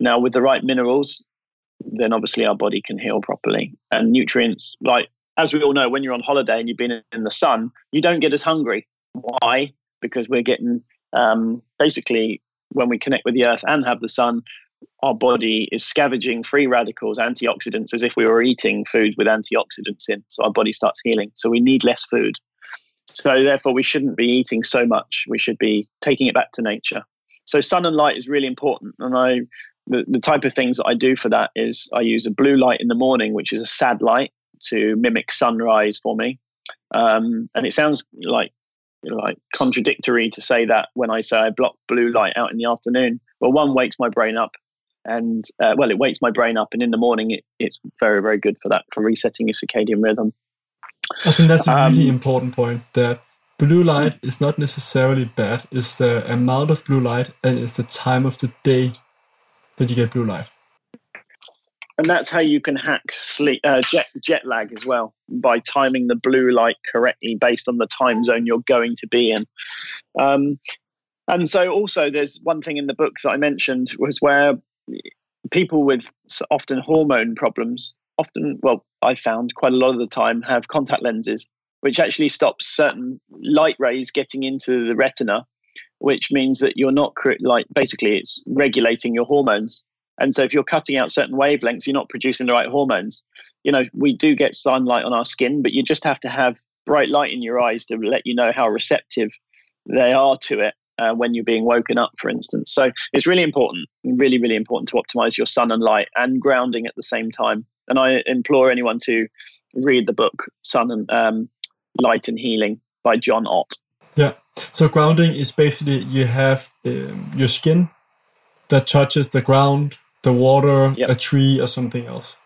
Now, with the right minerals, then obviously our body can heal properly. And nutrients, like as we all know, when you're on holiday and you've been in the sun, you don't get as hungry. Why? Because we're getting um, basically when we connect with the earth and have the sun, our body is scavenging free radicals, antioxidants, as if we were eating food with antioxidants in. So our body starts healing. So we need less food. So therefore, we shouldn't be eating so much. We should be taking it back to nature. So sun and light is really important. And I the, the type of things that I do for that is I use a blue light in the morning, which is a sad light to mimic sunrise for me. Um, and it sounds like like contradictory to say that when I say I block blue light out in the afternoon. Well, one wakes my brain up, and uh, well, it wakes my brain up, and in the morning it, it's very very good for that for resetting your circadian rhythm. I think that's a really um, important point. That blue light is not necessarily bad. It's the amount of blue light and it's the time of the day that you get blue light. And that's how you can hack sleep, uh, jet, jet lag as well by timing the blue light correctly based on the time zone you're going to be in. Um, and so, also, there's one thing in the book that I mentioned was where people with often hormone problems, often, well, I found quite a lot of the time, have contact lenses, which actually stops certain light rays getting into the retina which means that you're not like basically it's regulating your hormones. And so if you're cutting out certain wavelengths, you're not producing the right hormones. You know, we do get sunlight on our skin, but you just have to have bright light in your eyes to let you know how receptive they are to it uh, when you're being woken up, for instance. So it's really important, really, really important to optimize your sun and light and grounding at the same time. And I implore anyone to read the book Sun and um, Light and Healing by John Ott. Yeah. So grounding is basically you have um, your skin that touches the ground, the water, yep. a tree, or something else,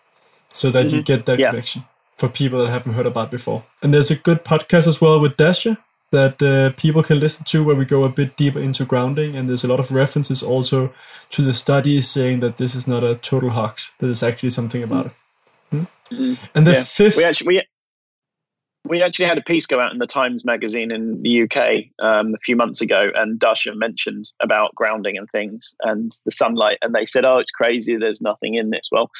so that mm-hmm. you get that yeah. connection. For people that haven't heard about before, and there's a good podcast as well with Dasha that uh, people can listen to where we go a bit deeper into grounding, and there's a lot of references also to the studies saying that this is not a total hoax. That there's actually something about it. Hmm? Mm-hmm. And the yeah. fifth, we actually we we actually had a piece go out in the Times magazine in the UK um, a few months ago, and Dasha mentioned about grounding and things and the sunlight, and they said, "Oh, it's crazy. There's nothing in this." Well,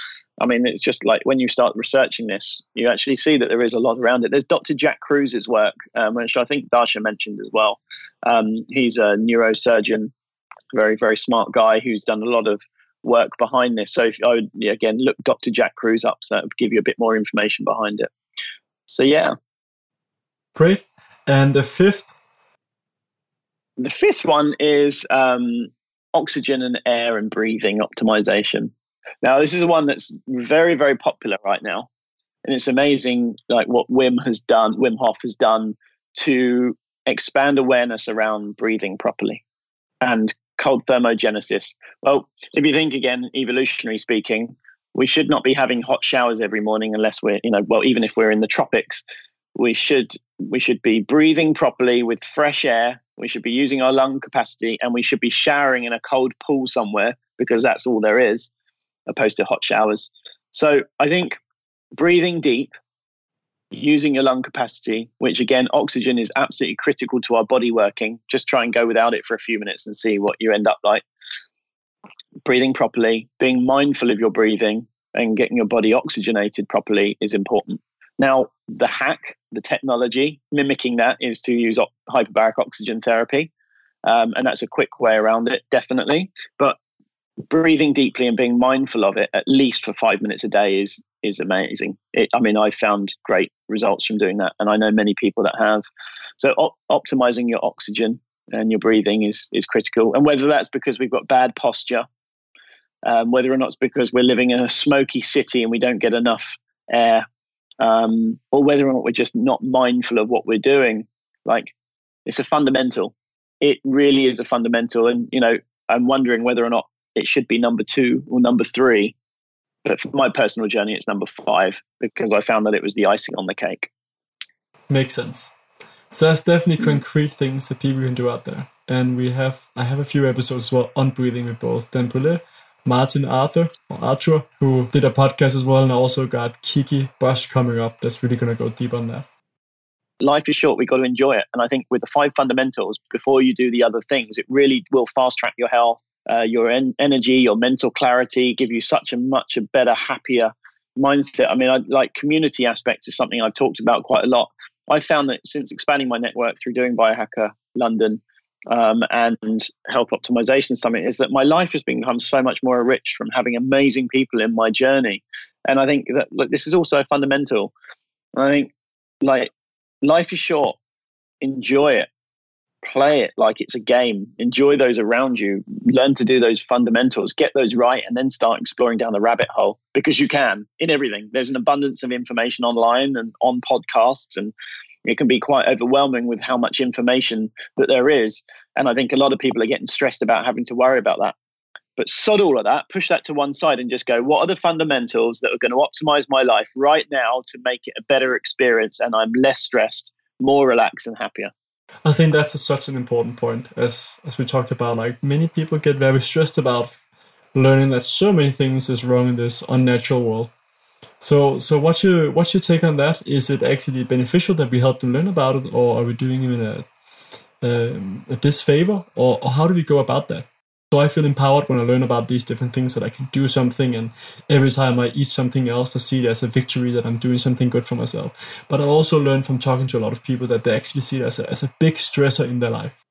I mean, it's just like when you start researching this, you actually see that there is a lot around it. There's Dr. Jack Kruse's work, um, which I think Dasha mentioned as well. Um, he's a neurosurgeon, very very smart guy who's done a lot of work behind this. So if I would again look Dr. Jack Kruse up, so that would give you a bit more information behind it. So yeah, Great. And the fifth? The fifth one is um, oxygen and air and breathing optimization. Now, this is one that's very, very popular right now. And it's amazing, like what Wim has done, Wim Hof has done to expand awareness around breathing properly and cold thermogenesis. Well, if you think again, evolutionary speaking, we should not be having hot showers every morning unless we're, you know, well, even if we're in the tropics, we should we should be breathing properly with fresh air. We should be using our lung capacity, and we should be showering in a cold pool somewhere because that's all there is, opposed to hot showers. So I think breathing deep, using your lung capacity, which again, oxygen is absolutely critical to our body working. Just try and go without it for a few minutes and see what you end up like. Breathing properly, being mindful of your breathing, and getting your body oxygenated properly is important. Now, the hack, the technology mimicking that is to use hyperbaric oxygen therapy. Um, and that's a quick way around it, definitely. But breathing deeply and being mindful of it at least for five minutes a day is is amazing. It, I mean, I've found great results from doing that, and I know many people that have. So, op- optimizing your oxygen and your breathing is is critical. And whether that's because we've got bad posture, um, whether or not it's because we're living in a smoky city and we don't get enough air um, or whether or not we're just not mindful of what we're doing. Like it's a fundamental. It really is a fundamental. And, you know, I'm wondering whether or not it should be number two or number three. But for my personal journey, it's number five because I found that it was the icing on the cake. Makes sense. So there's definitely mm. concrete things that people can do out there. And we have, I have a few episodes as well on breathing with both Dan Brule Martin Arthur or Arthur, who did a podcast as well, and also got Kiki Bush coming up. That's really going to go deep on that. Life is short. We've got to enjoy it. And I think with the five fundamentals, before you do the other things, it really will fast track your health, uh, your en- energy, your mental clarity, give you such a much a better, happier mindset. I mean, I, like community aspect is something I've talked about quite a lot. I found that since expanding my network through doing Biohacker London, um, and health optimization summit is that my life has become so much more rich from having amazing people in my journey. And i think that look, this is also fundamental. I think like life is short. Enjoy it. Play it like it's a game. Enjoy those around you. Learn to do those fundamentals. Get those right and then start exploring down the rabbit hole because you can in everything. There's an abundance of information online and on podcasts and it can be quite overwhelming with how much information that there is. And I think a lot of people are getting stressed about having to worry about that. But sod all of that, push that to one side and just go, what are the fundamentals that are going to optimize my life right now to make it a better experience and I'm less stressed, more relaxed, and happier? I think that's a, such an important point. As as we talked about, like many people get very stressed about learning that so many things is wrong in this unnatural world. So, so what's your what's your take on that? Is it actually beneficial that we help them learn about it, or are we doing him a, um, a disfavor, or, or how do we go about that? So I feel empowered when I learn about these different things that I can do something, and every time I eat something else, I see it as a victory that I'm doing something good for myself. But I also learn from talking to a lot of people that they actually see it as a, as a big stressor in their life.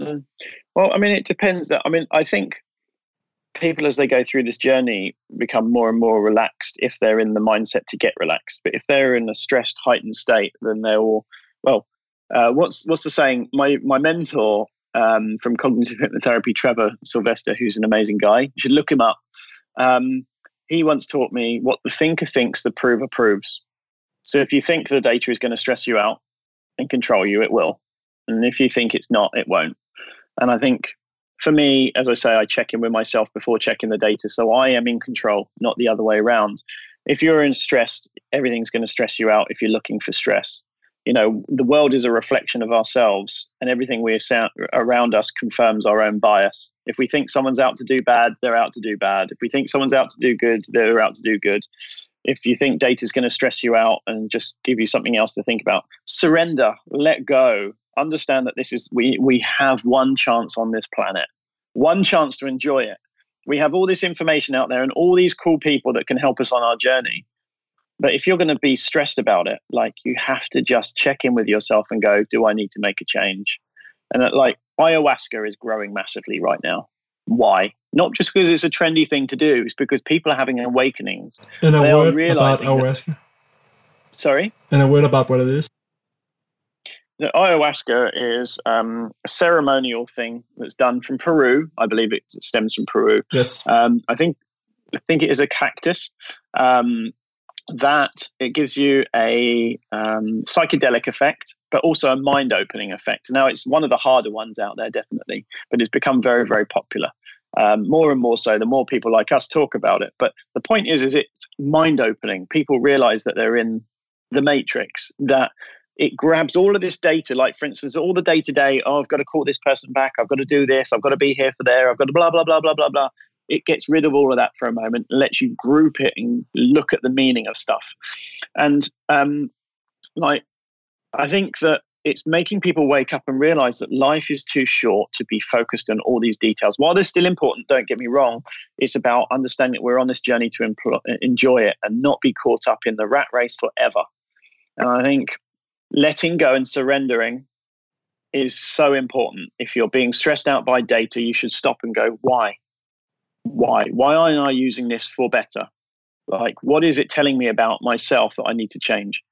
Mm. Well, I mean, it depends. That I mean, I think people as they go through this journey become more and more relaxed if they're in the mindset to get relaxed. But if they're in a stressed heightened state then they're all well uh, what's what's the saying? My my mentor um, from cognitive hypnotherapy trevor Silvester who's an amazing guy you should look him up. Um, he once taught me what the thinker thinks the prover proves. So if you think the data is going to stress you out and control you it will. And if you think it's not it won't. And i think for me, as I say, I check in with myself before checking the data. So I am in control, not the other way around. If you're in stress, everything's going to stress you out if you're looking for stress. You know, the world is a reflection of ourselves, and everything we are around us confirms our own bias. If we think someone's out to do bad, they're out to do bad. If we think someone's out to do good, they're out to do good. If you think data is going to stress you out and just give you something else to think about, surrender, let go, understand that this is we we have one chance on this planet one chance to enjoy it. We have all this information out there and all these cool people that can help us on our journey. But if you're going to be stressed about it like you have to just check in with yourself and go do i need to make a change? And that, like ayahuasca is growing massively right now. Why? Not just because it's a trendy thing to do it's because people are having awakenings. And a they word about ayahuasca that, sorry? And a word about what it is the ayahuasca is um, a ceremonial thing that's done from Peru. I believe it stems from Peru. Yes. Um, I think I think it is a cactus um, that it gives you a um, psychedelic effect, but also a mind opening effect. Now, it's one of the harder ones out there, definitely, but it's become very, very popular. Um, more and more so, the more people like us talk about it. But the point is, is it's mind opening. People realize that they're in the matrix, that it grabs all of this data, like for instance, all the day to day, oh, I've got to call this person back, I've got to do this, I've got to be here for there, I've got to blah, blah, blah, blah, blah, blah. It gets rid of all of that for a moment and lets you group it and look at the meaning of stuff. And um, like, I think that it's making people wake up and realize that life is too short to be focused on all these details. While they're still important, don't get me wrong, it's about understanding that we're on this journey to enjoy it and not be caught up in the rat race forever. And I think letting go and surrendering is so important. If you're being stressed out by data, you should stop and go, why? Why? Why aren't I using this for better? Like, what is it telling me about myself that I need to change?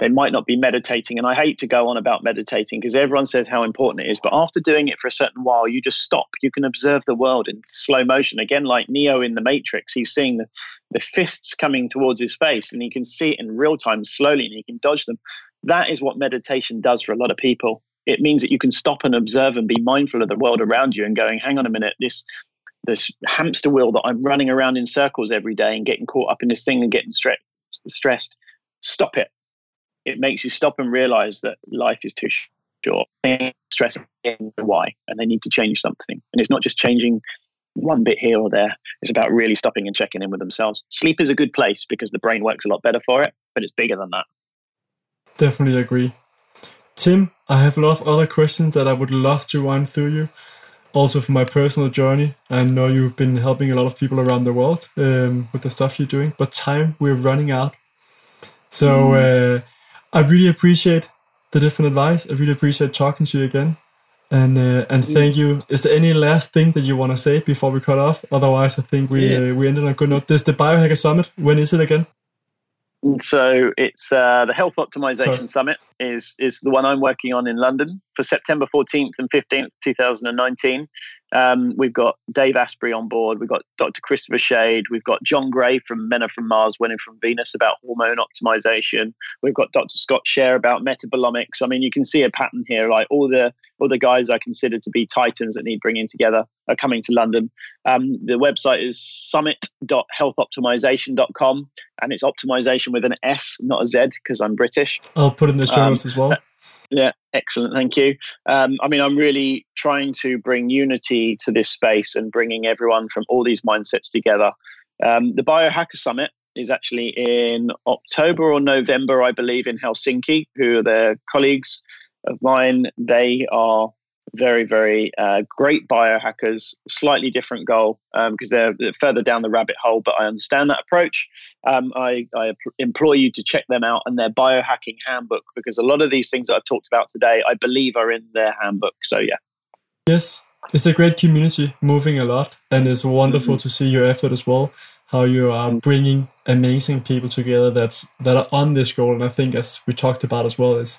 They might not be meditating. And I hate to go on about meditating because everyone says how important it is. But after doing it for a certain while, you just stop. You can observe the world in slow motion. Again, like Neo in the Matrix, he's seeing the, the fists coming towards his face and he can see it in real time slowly and he can dodge them. That is what meditation does for a lot of people. It means that you can stop and observe and be mindful of the world around you and going, hang on a minute, this this hamster wheel that I'm running around in circles every day and getting caught up in this thing and getting stre- stressed. Stop it. It makes you stop and realize that life is too short. Stress why, and they need to change something. And it's not just changing one bit here or there. It's about really stopping and checking in with themselves. Sleep is a good place because the brain works a lot better for it, but it's bigger than that. Definitely agree. Tim, I have a lot of other questions that I would love to run through you. Also, for my personal journey, I know you've been helping a lot of people around the world um, with the stuff you're doing, but time we're running out. So mm. uh, I really appreciate the different advice. I really appreciate talking to you again. And uh, and mm. thank you. Is there any last thing that you want to say before we cut off? Otherwise, I think we yeah. uh, we ended on a good note. This the Biohacker Summit. When is it again? So it's uh, the Health Optimization Sorry. Summit is is the one I'm working on in London for September 14th and 15th, 2019. Um, we've got Dave Asprey on board. We've got Dr. Christopher Shade. We've got John Gray from Men Are From Mars, Women From Venus about hormone optimization. We've got Dr. Scott Share about metabolomics. I mean, you can see a pattern here. Like all the all the guys I consider to be titans that need bringing together are coming to London. Um, the website is summit.healthoptimization.com, and it's optimization with an S, not a Z, because I'm British. I'll put in the show notes um, as well. Yeah, excellent. Thank you. Um, I mean, I'm really trying to bring unity to this space and bringing everyone from all these mindsets together. Um, the Biohacker Summit is actually in October or November, I believe, in Helsinki, who are their colleagues of mine. They are very, very uh, great biohackers, slightly different goal because um, they're, further down the rabbit hole, but I understand that approach. Um, I, I, implore you to check them out and their biohacking handbook because a lot of these things that I've talked about today, I believe, are in their handbook. So, yeah. Yes, it's a great community moving a lot, and it's wonderful mm-hmm. to see your effort as well. How you are mm-hmm. bringing amazing people together that's that are on this goal, and I think as we talked about as well, is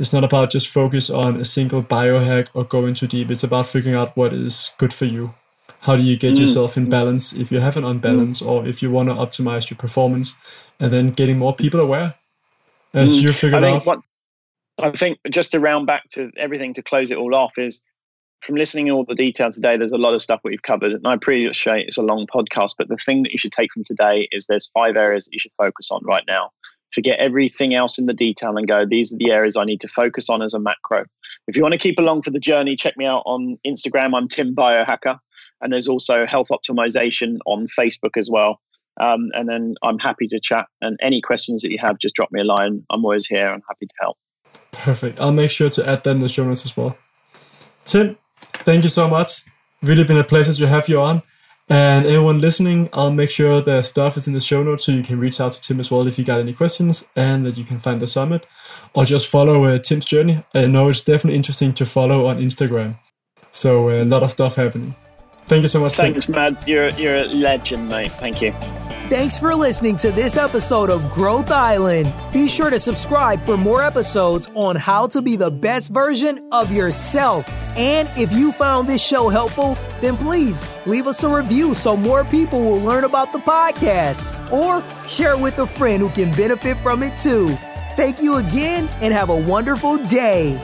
it's not about just focus on a single biohack or going too deep. It's about figuring out what is good for you. How do you get mm. yourself in balance if you have an unbalance mm. or if you want to optimize your performance and then getting more people aware as mm. you figure out. What, I think just to round back to everything to close it all off is from listening to all the detail today, there's a lot of stuff that we've covered. And I appreciate it's a long podcast, but the thing that you should take from today is there's five areas that you should focus on right now forget everything else in the detail and go, these are the areas I need to focus on as a macro. If you want to keep along for the journey, check me out on Instagram. I'm Tim Biohacker. And there's also Health Optimization on Facebook as well. Um, and then I'm happy to chat. And any questions that you have, just drop me a line. I'm always here and happy to help. Perfect. I'll make sure to add that in the show notes as well. Tim, thank you so much. Really been a pleasure to have you on. And everyone listening, I'll make sure the stuff is in the show notes so you can reach out to Tim as well if you got any questions and that you can find the summit or just follow uh, Tim's journey. I know it's definitely interesting to follow on Instagram. So uh, a lot of stuff happening. Thank you so much. Thanks, Tim. Mads. You're, you're a legend, mate. Thank you. Thanks for listening to this episode of Growth Island. Be sure to subscribe for more episodes on how to be the best version of yourself. And if you found this show helpful, then please leave us a review so more people will learn about the podcast or share with a friend who can benefit from it too. Thank you again and have a wonderful day.